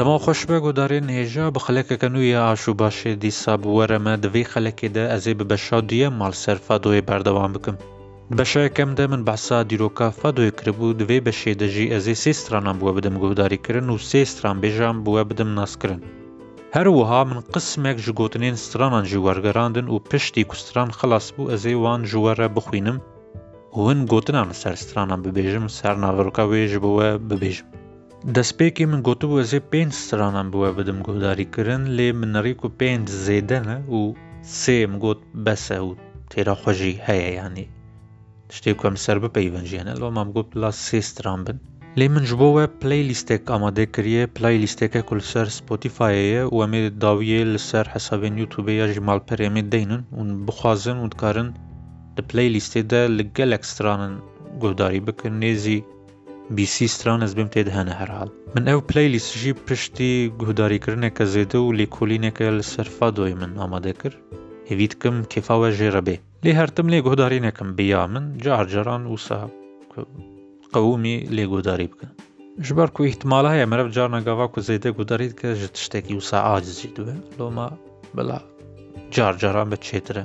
Dema xweş be gudarên hêja bi xelekeke nû yê aş û başê dîsa bi were me di vê xelekê de ez ê bi beşa duyem malser fadoyê berdewam bikim. Di beşa yekem de min behsa dîroka fadoyê kiribû di vê beşê de jî ez ê sê stranan bi we bidim guhdarîkirin û sê stranbêjan bi we bidim naskirin. Her wiha min qismek ji gotinên stranan jî wergerandin û piştî ku stran xilas bû ez ê wan ji we re bixwînim, Û hin gotinan li ser stranan bibêjim, ser naveroka wê ji bo we bibêjim. Destpêkê min gotibû ez ê pênc stranan bi we bidim guhdarîkirin, lê min nirî ku pênc zêde ne û sê min got bes e û têra xwe jî heye yanî tiştê ku em li ser bipeyivin jî hene. Li wan min got bila sê stran bin. Lê min ji bo we playlîstek amade kiriye, playlîsteke ku li ser Spotifyê ye û em ê dawiyê li ser hesabên Youtubê ya jî malperê em ê deynin û bixwazin û dikarin, Di playlîstê de li gelek stranan guhdarî bikin nêzî bîsî stran ez bim têde hene herhal. Min ew playlîst jî piştî guhdarîkirineke zêde û lêkolîneke li ser fadoyê min amade kir. Hêvî dikim kêfa we jê re bê. Lê her tim lê guhdarî nekim bi ya min, car caran wisa ku. qewimî lê guhdarî bikin. Ji ber ku îhtimal heye meriv carna gava ku zêde guhdarî dike ji tiştekî wisa aciz jî dibe. Loma bila car caran be çêtir e.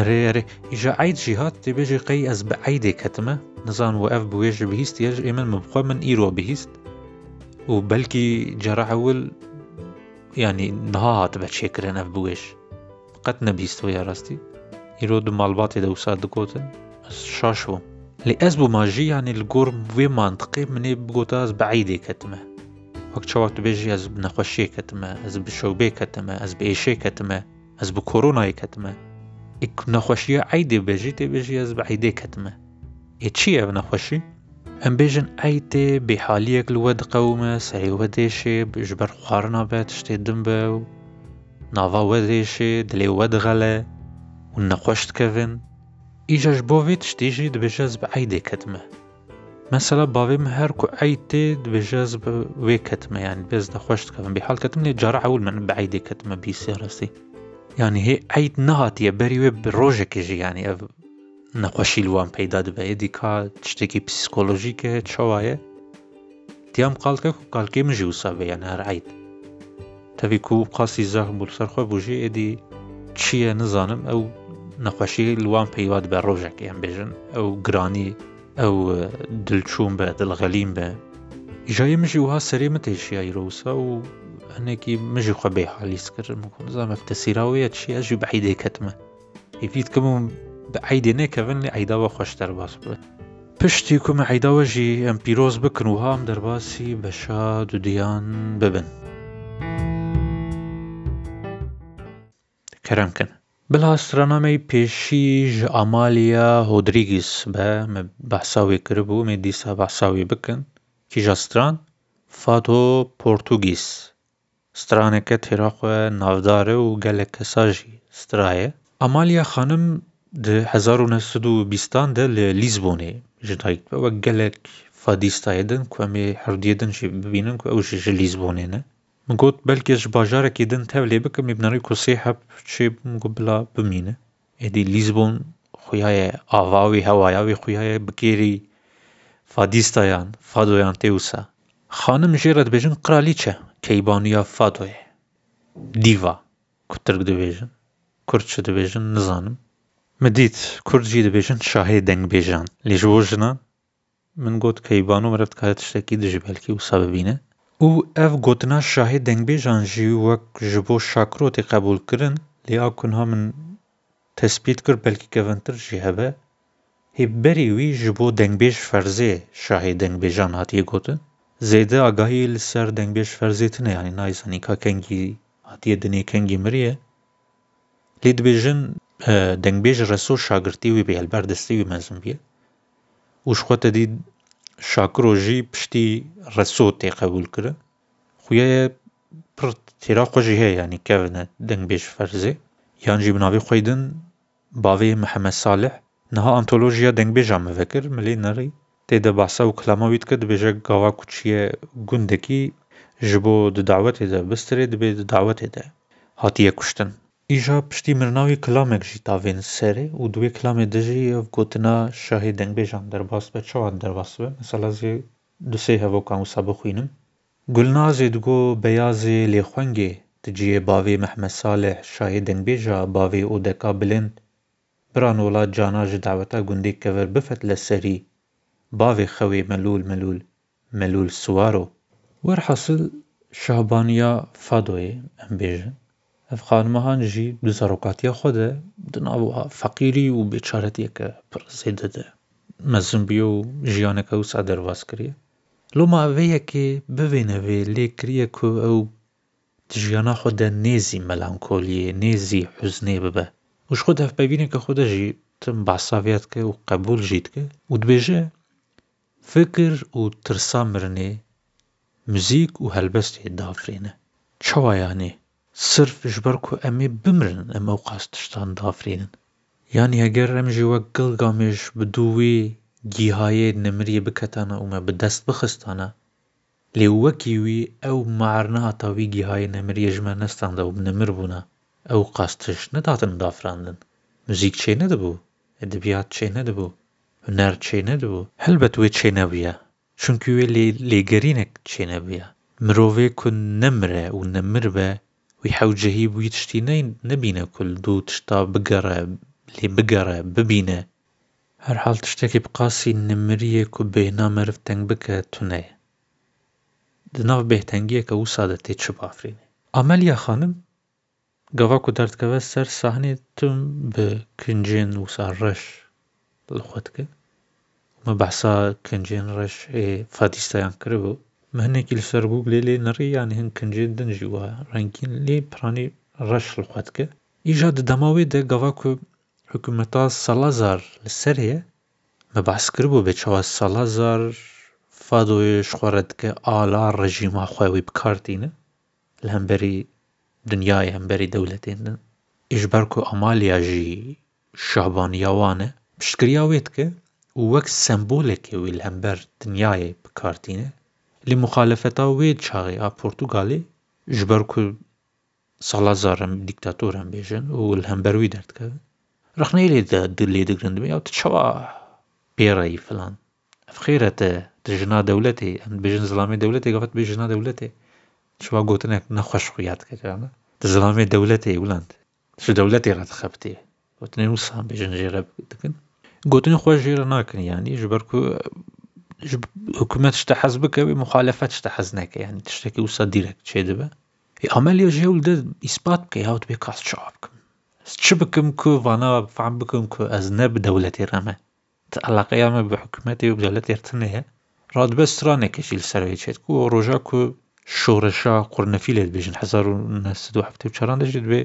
Erê erê, îja eyd jî hat, tê bêjî qey ez bi eydê ketime, nizan û ev bi wê jî bihîstiye ji ê min min bi xwe min îro bihîst û belkî cara ewil yanî niha hatibe çêkirin ev bi wê jî. Qet nebîstoye rastî. Îro di malbatê de wisa digotin. Ez şaş bûm. Lê ez bûma jî yanî li gor vê mantiqê min ê bigota ez bi eydê ketime. Wek çawa tu bêjî ez bi nexweşiyê ketime, ez bi şewbê ketime, ez bi êşê ketime, ez bi koronayê ketime. Ê ku nexweşiya eydê bêjî tê bêjî ez bi eydê ketime. Ê çi ye ev nexweşî? Em bêjin eyd tê bêhaliyek li we diqewime, serê we diêşê, ji ber xwarina be tiştê din be û. Nava we diêşê, dilê we dixele, hûn nexweş dikevin. Îca ji bo vê tiştê jî dibêje ez bi eydê ketime. Mesela bavê min her ku eyd tê dibêje ez bi wê ketime yanî bi ez de xweş dikevim. Bêhal ketim lê cara ewil min bi eydê ketime bîsê rastî. Yanî hê eyd nehatiye berî wê bi rojekê jî yanî ev Nexweşî li wan peyda dibe. Êdî ka tiştekî psîkolojîk e, çawa ye? Diyam qal dike ku kalkê min jî wisa be yani her eyd. Tevî ku qasî zehf bû li ser xwe bû jî êdî çi ye nizanim ew nexweşî li wan peyva dibe rojekê em bêjin ew giranî ew dilçûn be, dilxelîn be. Îjayê min jî wiha serê min tê şiya îro wisa û hinekî min jî xwe bêhalîs kir. Min got nizanîm ev tesîra wê ye çi ye ez jî bi eydê ketime. Hêvî dikim hûn bi eydê nekevin lê eyda we xweş derbas bibin. Piştî ku me eyda we jî em pîroz bikin wiha em derbasî beşa duduyan bibin. Kerem kin. Bila strana me pêşî ji Amalia Hodrîgîs be me behsa wê kiribû em ê dîsa behsa wê bikin. Kîja stran? Fato Portugîs. Straneke têra xwe navdar e û gelek kesa jî stra ye. Amalia xanim di hezar û neh sed û bîstan de li Lîsbonê ji dayik dibe. Wek gelek fadîstayê din ku em ê hewdîyê din jî bibînin ku ew jî ji Lîsbonê ne. Min got belkî ez ji bajarekî din tev lê bikim, ê bi navê Kosê Hep çêbim, got bila bimîne. Êdî Lîsbon xuya ye, ava wî, hewaya wî xuya ye, bi kêrî fadîstayan, fadoyan tê wisa. Xanim jê re dibêjin qiralîçe, keybaniya fadoyê, dîva ku tirk dibêjin. Kurd çi dibêjin nizanim. Min dît kurd jî dibêjin şahê dengbêjan. Lê ji bo jinan? Min got keybano meriv dikare tiştekî di jî belkî wisa bibîne. Û ev gotina şahê dengbêjan jî wek ji bo şakiro tê qebûlkirin, lê a ku niha min tespît kir belkî kevintir jî hebe, hê berî wî ji bo dengbêj ferzê şahê dengbêjan hatiye gotin. Zêde agahî li ser dengbêj ferzê tune yanî nayê zanîn ka kengî hatiye dinê kengî miriye. Lê dibêjin dengbêj reso şagirtî wî bê, li ber destê wî mezin bûye. û ji xwe tedî Şakiro jî piştî Reso tê qebûl kirin. Xuya ye pir têra xwe jî heye yanî kevin e dengbêj ferzê. Yan jî bi navê xwe din bavê ye Mihemed Salih. Niha antolojiya dengbêjan me vekir Milê Nerî. Tê de behsa û kilama wî dike dibêje gava ku çiye gundekî ji bo di dawetê de bistirê dibê di dawetê de hatiye kuştin. Îja piştî mirina wî kilamek jî tavên serê û di wê kilamê de jî ev gotina şahê dengbêjan derbas be. Çawa derbas dibe? Mesela zê du sê hevokan wisa bixwînim. Gulnazê digo Beyazê Lêxwengê di ciyê bavê Mehmet Salih şahê dengbêja bavê Odeka Bilind bira Nola Cana ji daweta gundê kever bifet li serî bavê xewê melûl melûl Melûl Suwaro. Werhasil Şahbaniya Fadoyê em bêjin, ev xanimehan jî di zarokatiya xwe de di nav wiha feqîrî û bêçaretiyeke pir zêde de mezin bûye û jiyaneke wisa derbas kiriye. Loma ev vê yekê bi vê nevê lê kiriye ku ew di jiyana xwe de nê zî melankoliyê, nê zî huznê bibe û ji xwe tevpeyvîneke xwe de jî tim behsa vê ya dike û qebûl jî dike û dibêje, Fikir û tirsa mirinê muzîk û helbestê diafirîne. Çawa yanî? Sirf ji ber ku em ê bimirin em ewqas tiştan diafirînin? Yanî heger em jî wek Gilgamêş bi dû wî gîhayê nemiriyê biketana û me bi dest bixistana, lê wekî wî ew maer nehata wî gîhayê nemiriyê ji me nestanda û bi nemir bûna, ewqas tişt nedatin dafirandin. Muzîk çênedibû, edebiyat çênedibû, Huner çênedibû, helbet wê çênebûye, çunkî wê lê lêgerînek çênebûye. Mirovê ku nemire û nemirbe, wî hewcehî wî tiştî ne nebîne ku li dû tişta bigere, lê bigere, bibîne. Herhal tiştekî bi qasî nemiriyê ku bêhna meriv teng bike tune ye. Di nav bêhtengiyeke wisa de tê çi bafirîne. Amelya xanim Gava ku derdikeve ser sahnê tim bi kincên wisa reş li xwe dikin û me behsa kincên reş ê fadîsteyan kiribû. Min hinekî li ser Googlê lê nirî yanî hin kincên din jî wiha rengîn lê piranî reş li xwe dike. Îja di dema wê de gava ku hikûmeta Salazar li ser ye me behs kiribû bê çawa Salazar fadoyê ji xwe re dike ala rejîma xwe wî bi kar tîne. Li hemberî dinyayê, hemberî dewletên din ê ji ber ku Amalia jî şahbaniya wan e, piştgiriya wê dike û wek sembolekê wê li hember dinyayê bi kar tîne. Lê muxalefeta wê çaxê a Portugalê ji ber ku Salazar em dîktator em bêjin û li hember wî derdikevin, rexneyê lê lê digirin dibin ya tu çawa pêre yî filan. Ev xêret e, tu jina dewlet î. Em dibêjin zilamê dewletê, gava tu bê jina dewletê. Tu çi wa gotinek ne xweş xuya dike ka ne. Tu zilamê dewletê î Wland. Tu ji dewletê re dixebitî. Gotinên wisa em bêjin jê re dikin. Gotinên xwe jê re nakin yanî ji ber ku ji hikûmet ji te hez bike wê muxalefet ji te hez neke yanî tiştekî wisa dîrek çê dibe. Wê ameliya ji hewl de îspat bike ya tu bê ka ez çi a bikim. Ez çi bikim ku vana fehm bikim ku ez ne bi dewletê re me. Ti eleqeya me bi hikûmetê û dewletê tune ye. Ra dibe stranekê jî li ser wê çêt ku roja ku şoreşa Qurnefîlê dibêjin hezar û neh sed û heftê û çaran de jî divê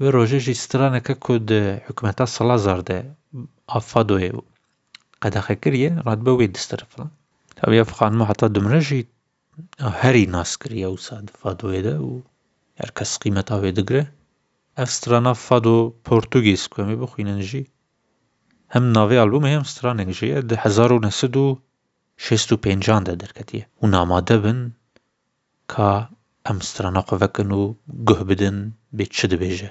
vê rojê jî straneke ku di hikûmeta Salazar de a Fadoyê û qedexe kiriye ra dibe wê distire filan. Tabi ev xanima heta dimire jî herî nas kiriye wisa di Fadoyê de û her kes qîmeta wê digire. Ev strana Fado Portugîz ku em ê bixwînin jî Hem navê albûmê hem straneke jî ye di hezar û neh sed û şêst û pêncan de derketiye hûn amade bin ka em strana xwe vekin û guh bidin bê çi dibêje.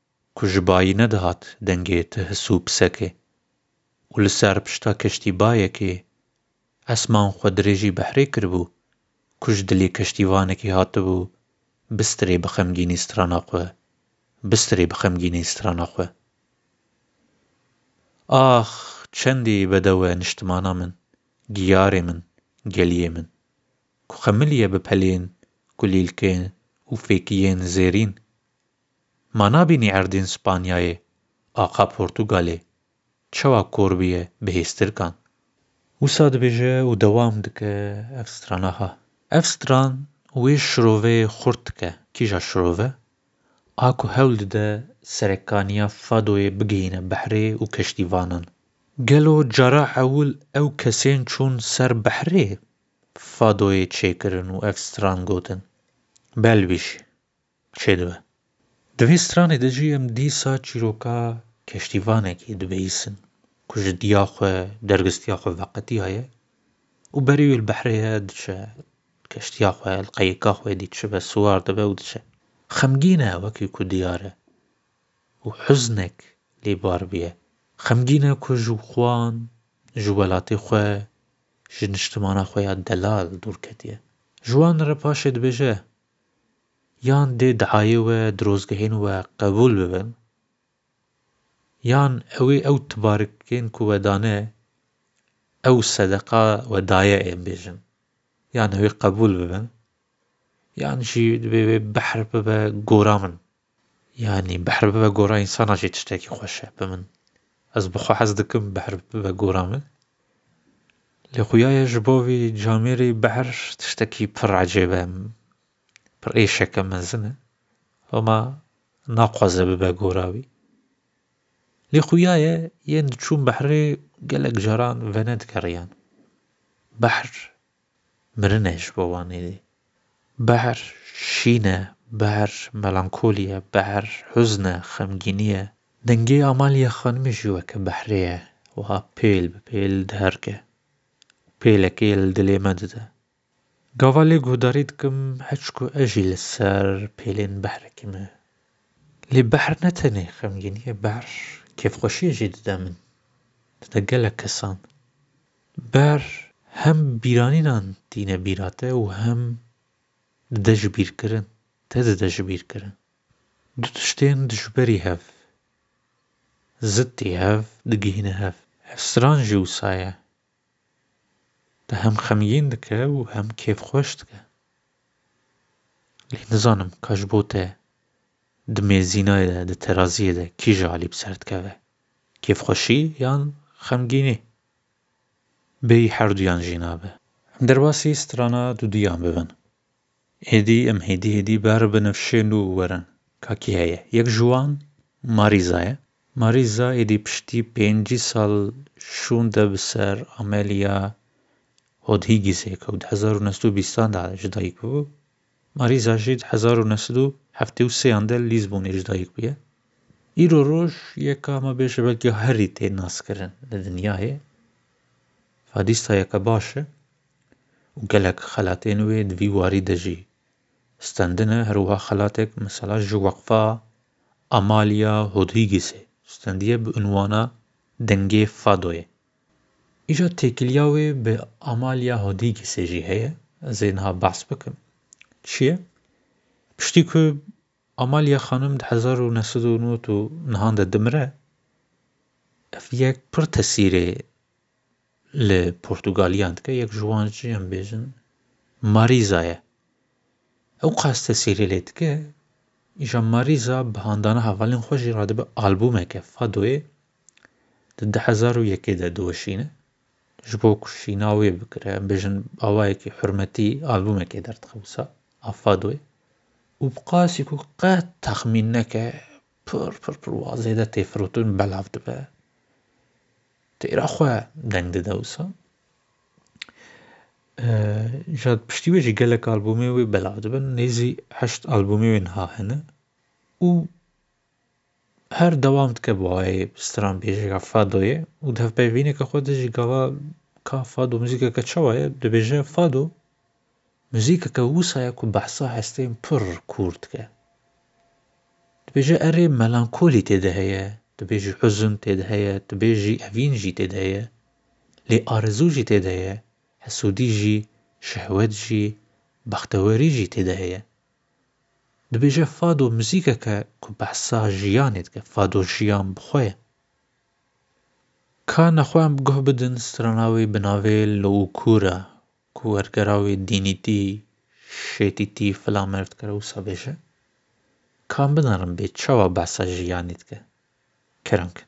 ku ji bayî nedihat dengê ti hisûb seke û li ser pişta keştîbayekê esman xwe dirêjî behrê kiribû ku ji dilê keştîvanekê hatibû bistirê bi xemgînî strana xwe bistirê bi xemgînî strana xwe. Ax çendê bedew e niştimana min, diyarê min, geliyê min ku xemiliye bi pelên, kulîlkên û fêkiyên zêrîn Ma nabînî erdên Spanyayê, aqa Portugalê, çawa kor bûye bi hêztirkan. Wisa dibêje û dewam dike ev strana ha. Ev stran wê şiroveyê xurt dike. Kîja şirove? A ku hewl dide serekaniya fadoyê bigihîne behrê û keştîvanan. Gelo cara ewil ew kesên çûn ser behrê fadoyê çêkirin û ev stran gotin? Belbîşî. çêdibe. Di vê stranê de jî em dîsa çîroka keştîvanekê dibihîsin ku ji diya xwe dergistiya xwe veqetiyaye û berê wî li behrê ye diçe li keştiya xwe li qeyika xwe dî çibe siwar dibe û diçe. Xemgîn e wekî ku diyar e û huznek lê bar bûye. Xemgîn e ku ji xwan, ji welatê xwe, ji niştimana xwe ya delal dûr ketiye. Ji wan re paşê dibêje, Yan dê diayê we dirozgehên we qebûl bibin, yan ewê ew tibarikên ku we dane ew sedeqa we daye ên bêjin, yan ewê qebûl bibin, yan jî divê wê behr bibe gora min. Yanî behr bibe gora însanan jî tiştekî xweş e bi min. Ez bi xwe hez dikim behr bibe gora min. Lê xuya ye ji bo vî camêrî behr tiştekî pir ecêb e, pir êşek e, mezin e. Hema naxwaze bibe gora wî. Lê xuya ye yên diçûn behrê gelek caran venedigerîyan. Behr mirin e ji bo wan êdî. Behr şîn e, behr melankolî ye, behr huzn e, xemgînî ye. Dengê Amalîye Xanimê jî weke behrê ye, wiha pêl bi pêl diherike û pêlekê li dilê me dide. Gava lê guhdarî dikim her çi ku ez jî li ser pêlên behrekî me. Lê behr ne tenê xemgînî ye, behr kêfxweşî jî dide min, dide gelek kesan. Li ber hem bîranînan tîne bîra te û hem dide ji bîr kirin, te dide ji bîr kirin. Du tiştên di ji berî hev, zid tê hev, digihîne hev. Ev stran jî wisa ye. Te hem xemgîn dike û hem kêfxweş dike. Lê nizanim ka ji bo te di mêzînayê de, di teraziyê de kî ji alî bi ser dikeve? Kêfxweşî yan xemgînî? Bêyî herduyan jî nabe. Em derbasî strana duduyan bibin. Êdî em hêdî hêdî ber binifşê nû werin. Ka kî heye? Yek ji wan Marîza ye. Marîza êdî piştî pêncî sal şûnde bi ser ameliya Hodhigîzê ket. Di hezar û neh sed û bîstan de ji dayik bû. Marisa jî di hezar û neh sed û heftê û sêyan de li Lîsbonê ji dayik bûye. Îro roj yeka me bêje belkî herî tê naskirin li dinyayê. Fadîsta yeke baş e û gelek xelatên wê di vî warî de jî stendine. Her wiha xelatek mesela ji Weqfa Amalia Hodrîgêsê stendiye bi unwana Dengê Fadoyê. Îcar têkiliya wê bi Amalia Hodigisê jî heye, ez ê niha behs bikim. Çi ye? Piştî ku Amalia xanim di hezar û neh sed û newid û nihan de dimire, ev yek pir tesîrê li Portugaliyan dike, yek ji wan jî em bêjin Marîza ye. Ew qas tesîrê lê dike, îcar Marîza bi handana hevalên xwe jî radibe albûmeke fadoyê Di du hezar û yekê de diweşîne. Ji bo ku şîna wê bikire, em bêjin awayekî hurmetî albûmekê derdixe wisa a fadoyê û bi qasî ku qet texmîn neke pir pir pir wa zêde têfirotin belav dibe. Têra xwe deng dide wisa. Ji piştî wê jî gelek albûmê wê belav dibin. Nêzî heşt albûmê wê niha hene û Her dewam dike bi wayê stranbêjeka fadoyê û di hevpeyvîneke xwe de jî gava ka fado muzîkeke çawa ye dibêje fado muzîkeke wisa ye ku behsa hestên pir kûr dike. Dibêje erê melankolî tê de heye, dibêje huzn tê de heye, dibêjî evîn jî tê de heye, lê arezû jî tê de heye, hesûdî jî, şehwet jî, bextewerî jî tê de heye. Dibêje fado muzîkeke ku behsa jiyanê dike, fado jiyan bi xwe ye. Karine xwe em guh bidin strana wê bi navê Li û Kû re ku wergera wê dînîtî, şêtîtî, fila meriv dikare wisa bêje. Ka em binerin bê çawa behsa jiyanê dike. Kerem kin.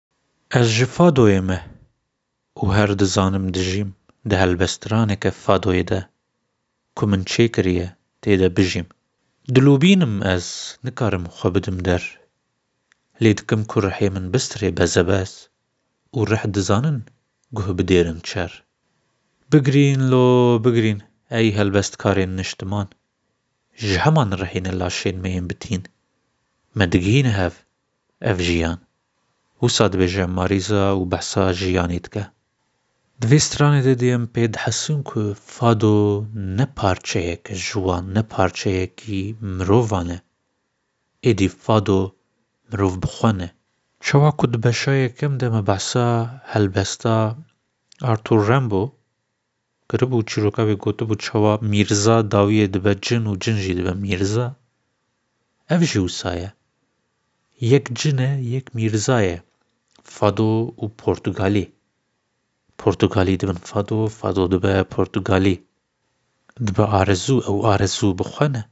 Ez ji fadoyê me û her dizanim dijîm di helbestraneke fadoyê de ku min çêkiriye tê de bijîm. Dilûbînim ez nikarim xwe bidim der. Lê dikim ku rihê min bistirê bezebez û rih dizanin guh bidêrin çer. Bigirîn lo bigirîn ey helbestkarên niştiman. Ji heman rihîne laşên me yên bi tîn. Me digihîne hev. Ev jiyan. Wisa dibêje Marîza û behsa jiyanê dike. Di vê stranê de dê em pê dihesin ku fado ne parçeyek ji wan, ne parçeyekî mirovan e. Êdî fado mirov bi xwe ne. Çawa ku di beşa yekem de me behsa helbesta Arthur Rimbaud, kiribû çîroka wê gotibû çawa mîrza dawiyê dibe cin û cin jî dibe mîrza ev jî wisa ye yek cin e yek mîrza ye fado û portugalî portugalî dibin fado fado dibe portugalî dibe arezû ew arezû bi xwe ne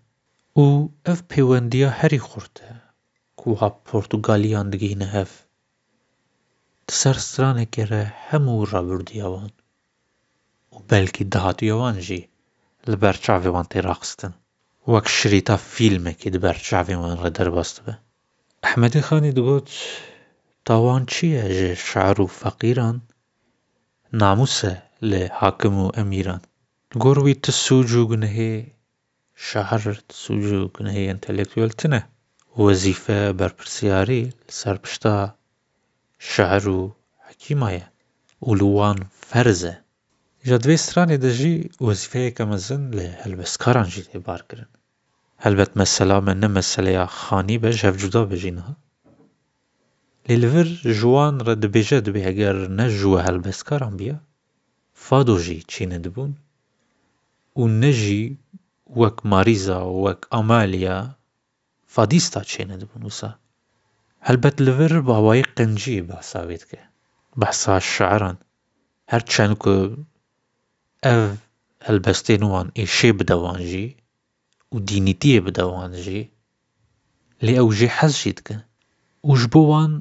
û ev pêwendiya herî xurt e ku wiha portugaliyan digihîne hev di ser stranekê re hemû rabirdûya wan û belkî dahatuya wan jî li ber çavê wan tê raqisitin. Wek şirîta fîlmekî di ber çavên wan re derbas dibe. Ehmedî Xanî digot, Tawan çi ye ji şar û feqîran, namûs e li hakim û emîran. Di gor wî ti sûc û gunehê Şair, sûc û guneyê entelektûyel tune. Wezîfe, berpirsyarî li ser pişta şair û hekîma ye û li wan ferz e. Îja di vê stranê de jî wezîfeyeke mezin li helwestkaran jî tê barkirin. Helbet mesela me ne meseleya xanî be ji hev cuda be jî niha. Lê li vir ji wan re dibêje dibê heger ne ji we helwestkaran biya, Fado jî çîne dibûn û ne jî wek Marîza û wek Amalia fadîsta çêne dibûn wisa. Helbet li vir bawayî qenciyê behsa wê dike. Behsa şiiran. Her çend ku ev helbestên wan ê şê bide wan jî û dînîtiyê bide wan jî, Lê ew jê hez jî dikin. Û ji bo wan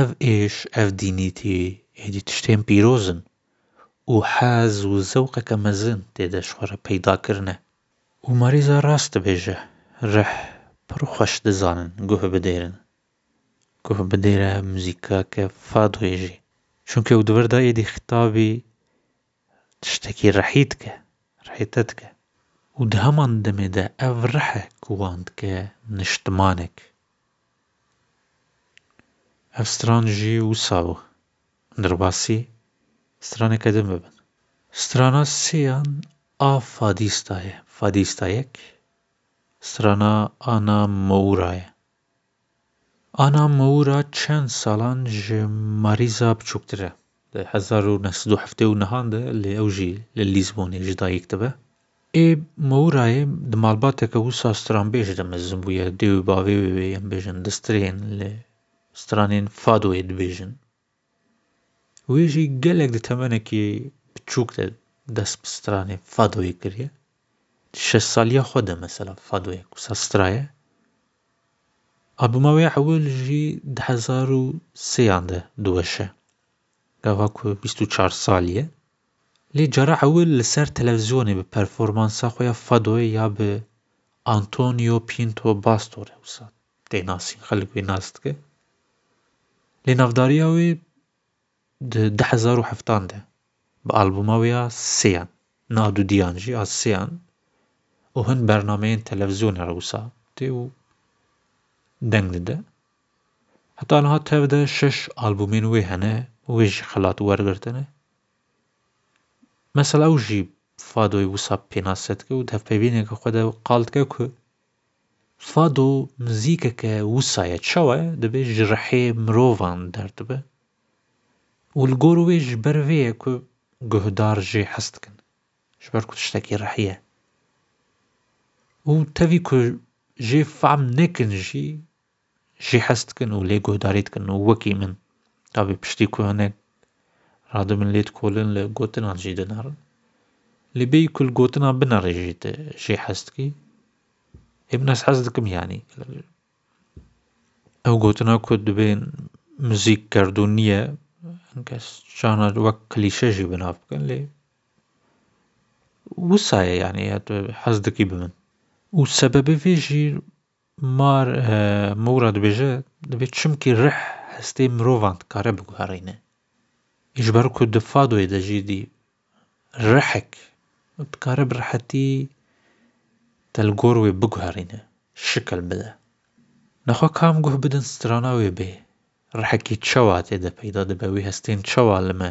ev êş, ev dînîtî êdî tiştên pîroz in û hez û zewqeke mezin tê de ji xwe re peyda kirine. Û Marîza rast dibêje, rih pir xweş dizanin guh bidêrin. Guh bidêre muzîkeke fadoyê jî. Çunke ew di vir de êdî xitabî Tiştekî rihî dike, rihê te dike. Û di heman demê de ev rih e ku wan dike niştimanek. Ev stran jî wisa bû. Hundirbasî straneke din bibin. Strana sêyan a Fadîsta ye. Fadîsta yek, strana ana Moûra ye. Ana Moura çend salan ji Marisa biçûktir e. Di hezar û neh sed û heftê û nehan de lê ew jî li Lîsbonê ji dayîk dibe. Ê Mourayê di malbateke wisa stranbêj de mezin bûye. Dê û bavê wê yên bêjin di strên li stranên Fadoyê dibêjin. Wê jî gelek di temenekî biçûk de dest bi stranê fadoyê kiriye. Di şeş saliya xwe de mesela fadoyek wisa straye. Albuma wê ya ewil jî di hezar û sêyan de diweşe. Gava ku bîst û çar salî ye. Lê cara ewil li ser televîzyonê bi performansa xwe ya fadoyê ya bi Antonio Pinto Basto re wisa tê nasîn, xelk wê nas dike. Lê navdariya wê di du hezar û heftan de bi albûma wê ya Sêyan, Na Du Diyan jî a Sêyan û hin bernameyên televîzyonê re wisa tê û deng dide. Heta niha tev de şeş albûmên wê hene û wê jî xelat wergirtine. Mesela ew jî fadoyê wisa pênase dike û di hevpeyvîneke xwe de qal dike ku Fado mizîkeke wisa ye, çawa ye? Divê ji rihê mirovan derdibe û li gor wê ji ber vê ye ku guhdar jê hez dikin. Ji ber ku tiştekî rihî ye. Û tevî ku jê fehm nekin jî, jî hes dikin û lê guhdarî dikin û wekî min gavê piştî ku hinek radibin lê dikolin li gotinan jî dinerin. Lê bêyî ku li gotina binerê jî tu jê hes dikî ê min ez hez dikim yanî ew gotina ku dibê mizîk gerdûn niye kes çanda wek klîşe jî bi nav bikin lê wisa ye yanî ya tu hez dikî bi min û sebebê vê jî Mar Mogra dibêje, divê çimkî rih hestê mirovan dikare biguherîne. Ji ber ku di fadoyê de jî dî rihek dikare bi rihetî te li gor wê biguherîne, şikil bide. Nexwe kam guh bidin strana wê bê. Rihekî çawa tê de peyda dibe, wî hestên çawa li me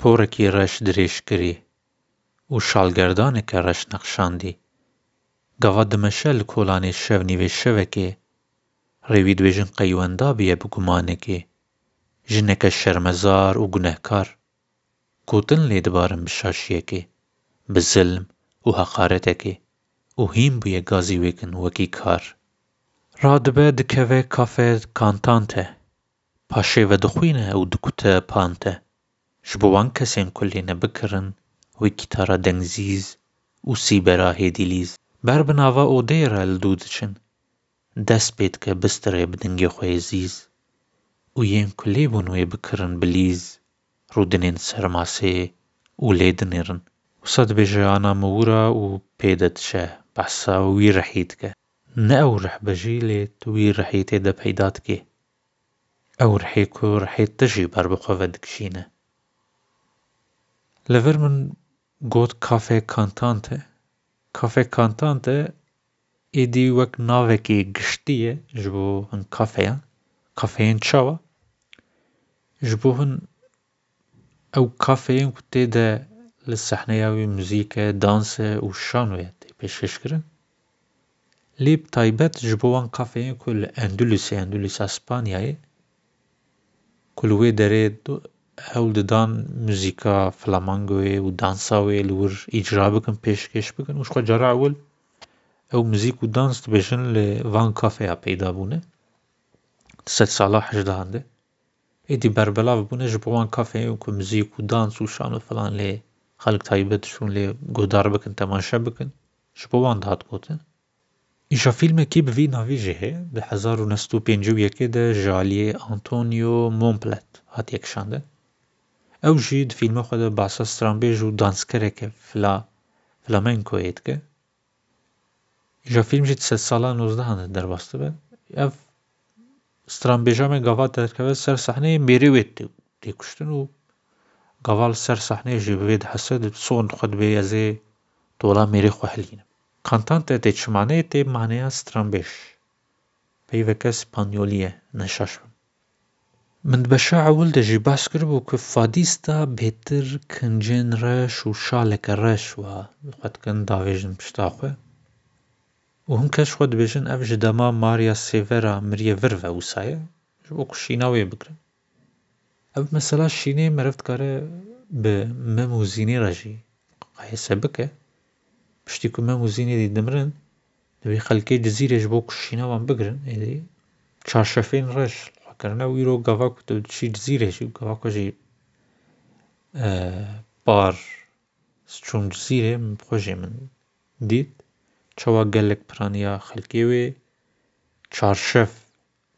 Porekî reş dirêj kirî û şalgerdaneke reş nexşandî. Gava dimeşe li kolanê şev nîvê şevekê, rê wî dibêjin qey wenda bûye bi gumanekê. Jineke şermezar û gunehkar. Gotin lê dibarin bi şaşiyekê, bi zilm û heqaretekê û hîn bûye gazî wêkin wekî kar. Radibe dikeve kafe Cantante. Paşê vedixwîne û dikute Pante. Ji bo wan kesên ku lê nebikirin wê kîtara dengzîz û sîbera hêdîlîz. Ber bi nava odeyê re li dû diçin. Dest pê dike bistirê bi dengê xwe yê zîz. Û yên ku lê bûn wê bikirin bilîz, rûdinên ser masê û lê dinêrin. Wisa dibêje ana min wira û pê de diçe behsa wî rihî dike. Ne ew rih be jî lê tu wî rihî tê de peyda dikê. Ew rihê ku rihê te jî ber bi xwe ve dikişîne. Li vir min got Café Cantante. Café Cantante êdî wek navekî giştî ye ji bo hin kafeyan, kafeyên çawa. Ji bo hin Ew kafeyên ku tê de li sehneya wê muzîk e, dans e û şano ye tê pêşkêşkirin. Lê bi taybet ji bo wan kafeyên ku li Endulusê, Endulusa Spanyayê ku li wê derê hewl didan muzîka flamangoyê û dansa wê li wir îcra bikin, pêşkêş bikin û ji xwe cara ewil ew muzîk û dans dibêjin li van kafeya peyda bûne di sedsala hejdahan de. Êdî berbelav bûne ji bo wan kafeyên ku muzîk û dans û şan û filan lê xelk taybet dişon lê guhdar bikin temaşe bikin ji bo wan dihat gotin. Îşa fîlmekî bi vî navî jî heye di hezar û neh sed û pêncî û yekê de ji aliyê Antonio Momplet hatiye kişandin. Ew jî di fîlma xwe de behsa stranbêj û danskereke fla, flamenkoyê dike Îja fîlm jî di sed sala nozdehan de derbas dibe. Ev stranbêja me gavat derkeve ser sahneyê mêrê wê tê tê kuştin û gava li ser sahneyê jî bi vê dihese di son xwe dibê ez ê tola mêrê xwe hilînim. Cantante tê çimaneyê tê maneya stranbêj. Peyveke spanyolî ye, ne şaş bim. Min di beşa ewil de jî behs kiribû ku fadîsta bêtir kincên reş û şaleke reş wa xwe dikin davêjin pişta xwe û hin kes ji xwe dibêjin ev ji dema Maria Severa miriye vir ve wisa ye ji bo ku şîna wê bigirin. Ev mesela şînê meriv dikare bi mem û zînê re jî qeyese bike. Piştî ku mem û zînê dî dimirin, Divê xelkê Cizîrê ji bo ku şîna wan bigirin êdî çarşefên reş li xwe kirine û îro gava ku tu diçî Cizîrê jî gava xwe jî par çûn Cizîrê min bi xwe jê min dît çawa gelek piraniya xelkê wê çarşef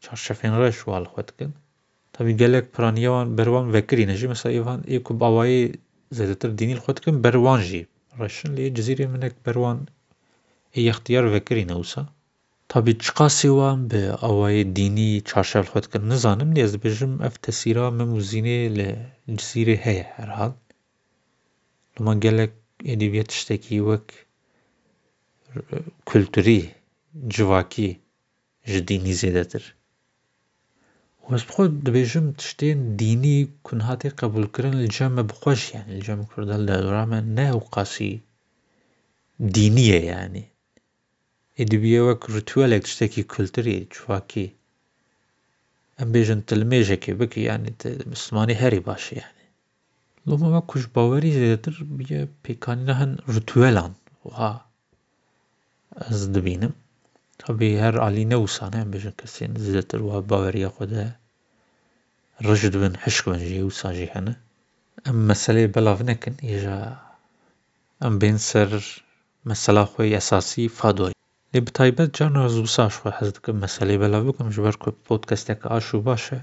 Çarçefên reş û alî xwe dikin. Tevî gelek piraniya wan ber wan vekirî ne jî. Mesela ê van ê ku bi awayê zêdetir dînî li xwe dikin ber wan jî reş in. Lê Cizîrê minek ber wan ê yextiyar vekirî ne wisa. Tevî çiqasî wan bi awayê dînî çarçev li xwe dikin nizanim lê ez dibêjim ev tesîra mim û zînê li Cizîrê heye herhal. Li ma gelek êdî bûye tiştekî wek kulturî, civakî. ji dînî zêdetir. Û ez bi xwe dibêjim tiştên dînî ku niha tê qebûlkirin li cem me bi xwe jî yanî li cem Kurda li derdora me ne ew qasî dînî ye yanî. Êdî bûye wek ritûelek tiştekî kulturî, civakî. Em bêjin tu li mêjekê bikî yanî tu mislimanî herî baş î yanî. Loma me ku ji bawerî zêdetir bûye pêkanîna hin rituelan wiha ez dibînim. Tabî her alî ne wisa ne em bêjin kesên zêdetir wiha bi baweriya xwe de rij dibin hişk bin jî wisa jî hene. Em meseleyê belav nekin îja em bên ser mesela xwe yê esasî fadoyê. Lê bi taybet carna ez wisa ji xwe hez dikim meseleyê belav bikim ji ber ku podcasteke aş û baş e.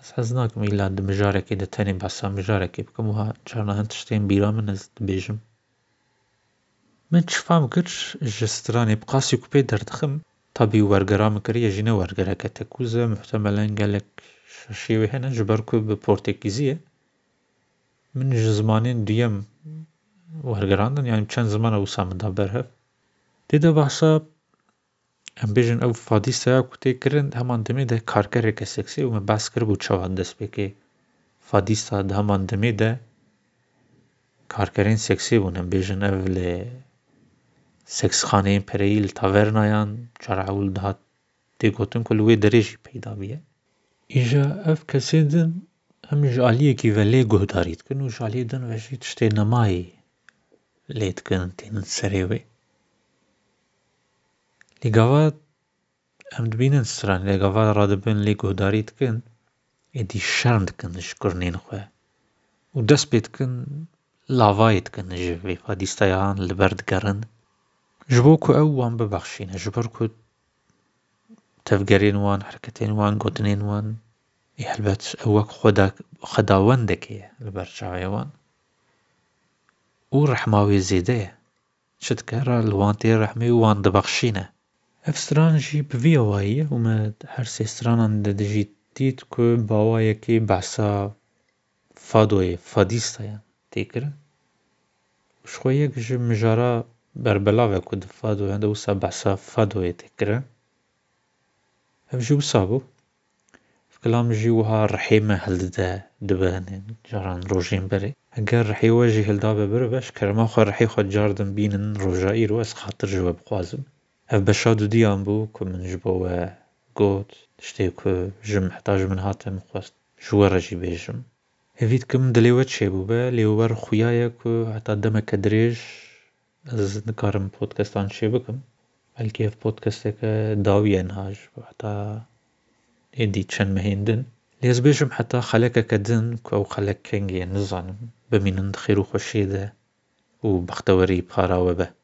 Ez hez nakim îlla di mijarekê de tenê behsa mijarekê bikim wiha carna hin tiştên bîra min ez dibêjim. Min çi fam kir ji stranê bi qasî ku pê derdixim tabî wergera min kiriye jî ne wergereke tekûz e muhtemelen gelek şaşiyê wê hene ji ber ku bi portekîzî ye. Min ji zimanên duyem wergerandin yanî çend zimana wisa min da ber hev. Tê de behsa Em bêjin ew fadîseya ku tê kirin heman demê de karkereke seksê û me behs kiribû çawa dest pê kê. Fadîsa di heman demê de karkerên seksê bûn. Em bêjin ev li seksxaneyên pereyî li tavernayan cara ewil dihat tê gotin ku li wê derê jî peyda bûye. Îja ev kesê din em ji aliyekî ve lê guhdarî dikin û ji aliyê din ve jî tiştê nemayî lê dikin tînin serê wê. Lê gava em dibînin stran lê gava radibin lê guhdarî dikin êdî şerm dikin ji kurnên xwe û dest pê dikin lavayê dikin ji vê fadîsteyan li ber digerin ji bo ku ew wan bibexşîne ji ber ku tevgerên wan hereketên wan gotinên wan ê helbet ew wek xweda xwedawendekê ye li ber çavê wan û rehma wê zêde ye. Çi dike re li wan tê rehmê û wan dibexşîne. Ev stran jî bi vî awayî ye û me di her sê stranan de de jî dît ku bi awayekî behsa fadoyê, fadîsta ye tê kirin û ji xwe yek ji mijara berbelav e ku di fadoyan de wisa behsa fadoyê tê kirin. Ev jî wisa bû. Kilam jî wiha rihê me hildide dibe hinî caran rojên berê. Heger rihê we jî hildabe biro beş kerema xwe rihê xwe car din bînin roja îro ez xatir ji we bixwazim. Ev beşa dudiyan bû ku min ji bo we got tiştê ku ji mehta ji min hate min xwest ji we re jî bêjim. Hêvî dikim dilê we çêbûbe lê wer xuyaye ku heta demeke dirêj Ez dikarim podcastan çê bikim. Belkî ev podcasteke dawiye niha ji bo heta êdî çend mehên din. Lê ez bêjim heta xelekeke din ku ew xelek kengê nizanim, bimînin di xêr û xweşiyê de û bextewerî para we be.